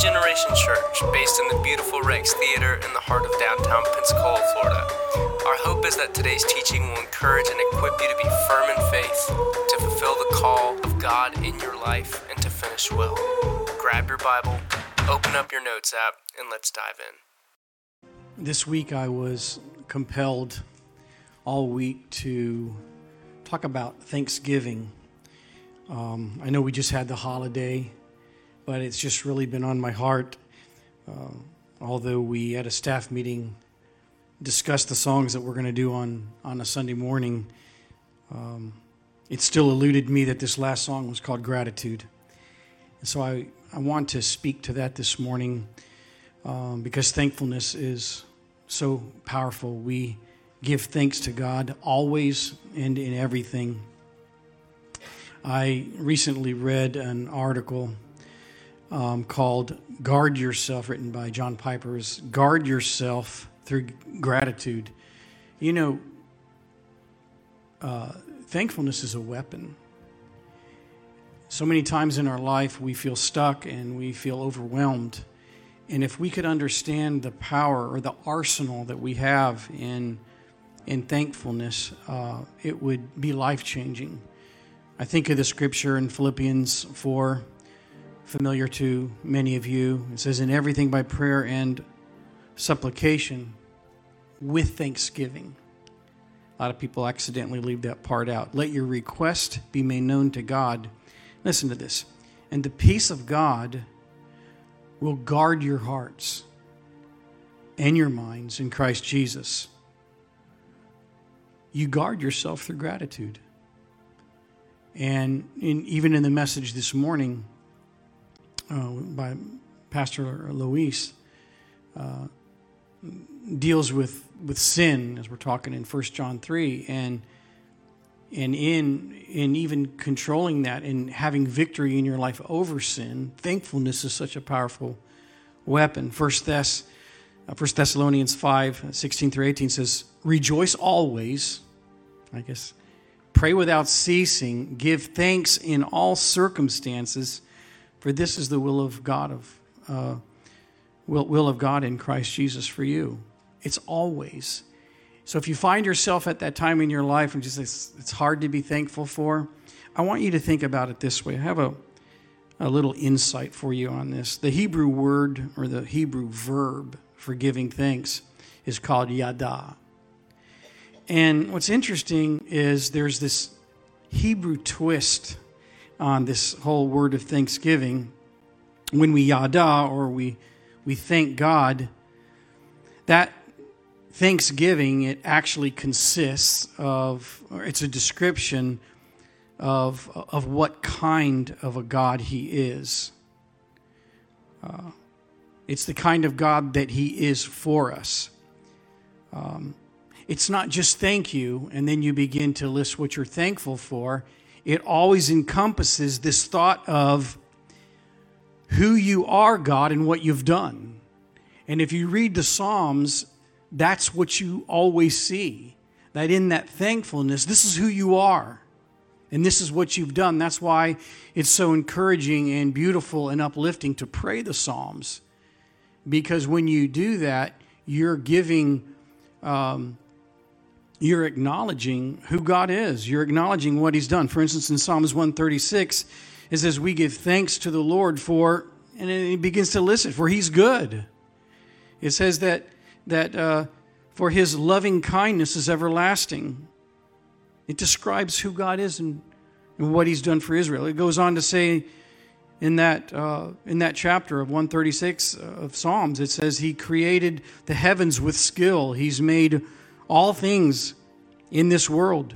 Generation Church, based in the beautiful Rex Theater in the heart of downtown Pensacola, Florida. Our hope is that today's teaching will encourage and equip you to be firm in faith, to fulfill the call of God in your life, and to finish well. Grab your Bible, open up your notes app, and let's dive in. This week I was compelled all week to talk about Thanksgiving. Um, I know we just had the holiday, but it's just really been on my heart. Uh, although we at a staff meeting discussed the songs that we're going to do on, on a Sunday morning, um, it still eluded me that this last song was called Gratitude. And so I, I want to speak to that this morning um, because thankfulness is so powerful. We give thanks to God always and in everything. I recently read an article um, called Guard Yourself, written by John Piper's Guard Yourself Through Gratitude. You know, uh, thankfulness is a weapon. So many times in our life, we feel stuck and we feel overwhelmed. And if we could understand the power or the arsenal that we have in, in thankfulness, uh, it would be life changing. I think of the scripture in Philippians 4 familiar to many of you. It says, In everything by prayer and supplication with thanksgiving. A lot of people accidentally leave that part out. Let your request be made known to God. Listen to this. And the peace of God will guard your hearts and your minds in Christ Jesus. You guard yourself through gratitude. And in, even in the message this morning, uh, by Pastor Luis uh, deals with with sin as we're talking in First John three and and in in even controlling that and having victory in your life over sin, thankfulness is such a powerful weapon. First Thess, uh, First Thessalonians 5, 16 through 18 says, Rejoice always, I guess, pray without ceasing, give thanks in all circumstances for this is the will of God of uh, will, will of God in Christ Jesus for you. It's always. So if you find yourself at that time in your life and just it's, it's hard to be thankful for, I want you to think about it this way. I have a a little insight for you on this. The Hebrew word or the Hebrew verb for giving thanks is called yada. And what's interesting is there's this Hebrew twist on this whole word of thanksgiving, when we yada or we we thank God, that thanksgiving it actually consists of it's a description of of what kind of a God He is. Uh, it's the kind of God that He is for us. Um, it's not just thank you, and then you begin to list what you're thankful for it always encompasses this thought of who you are, God, and what you've done. And if you read the Psalms, that's what you always see. That in that thankfulness, this is who you are. And this is what you've done. That's why it's so encouraging and beautiful and uplifting to pray the Psalms. Because when you do that, you're giving um, you're acknowledging who God is. You're acknowledging what He's done. For instance, in Psalms 136, it says, We give thanks to the Lord for, and He begins to list it, for He's good. It says that, that uh, for His loving kindness is everlasting. It describes who God is and, and what He's done for Israel. It goes on to say, in that uh, in that chapter of 136 of Psalms, it says He created the heavens with skill. He's made all things in this world.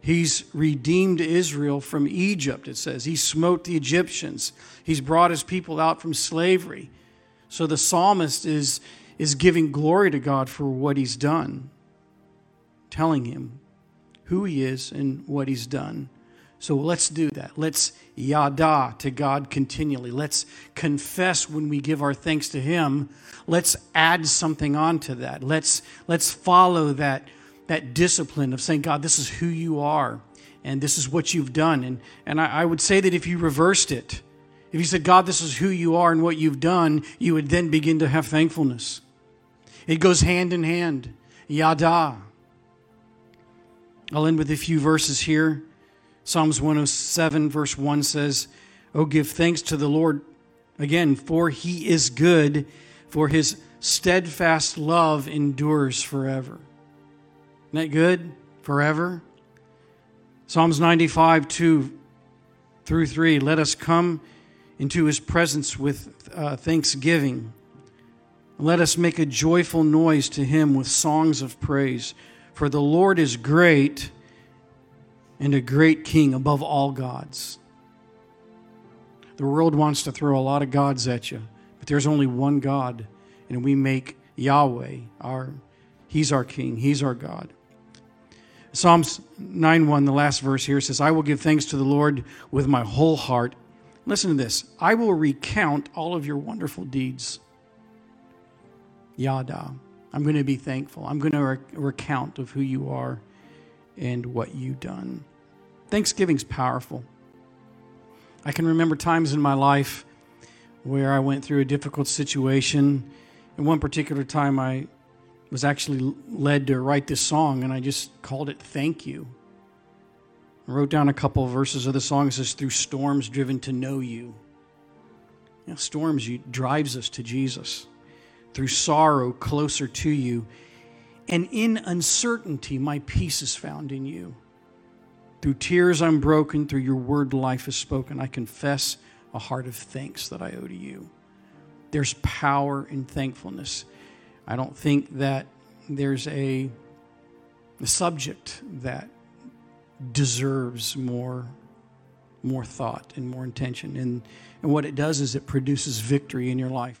He's redeemed Israel from Egypt, it says. He smote the Egyptians. He's brought his people out from slavery. So the psalmist is, is giving glory to God for what he's done, telling him who he is and what he's done. So let's do that. Let's yada to God continually. Let's confess when we give our thanks to Him. Let's add something onto that. Let's let's follow that that discipline of saying, God, this is who you are, and this is what you've done. And and I, I would say that if you reversed it, If you said, God, this is who you are and what you've done, you would then begin to have thankfulness. It goes hand in hand. Yada. I'll end with a few verses here. Psalms 107, verse 1 says, Oh, give thanks to the Lord again, for he is good, for his steadfast love endures forever. Isn't that good? Forever? Psalms 95, 2 through 3. Let us come into his presence with uh, thanksgiving. Let us make a joyful noise to him with songs of praise. For the Lord is great and a great king above all gods. The world wants to throw a lot of gods at you, but there's only one God, and we make Yahweh our He's our king, He's our God. Psalms 9 1, the last verse here says, I will give thanks to the Lord with my whole heart. Listen to this I will recount all of your wonderful deeds. Yada. I'm going to be thankful. I'm going to rec- recount of who you are and what you've done. Thanksgiving's powerful. I can remember times in my life where I went through a difficult situation. And one particular time, I was actually led to write this song, and I just called it Thank You. I wrote down a couple of verses of the song. It says, Through storms driven to know you. you know, storms you, drives us to Jesus. Through sorrow, closer to you. And in uncertainty, my peace is found in you. Through tears, I'm broken. Through your word, life is spoken. I confess a heart of thanks that I owe to you. There's power in thankfulness. I don't think that there's a, a subject that deserves more more thought and more intention and and what it does is it produces victory in your life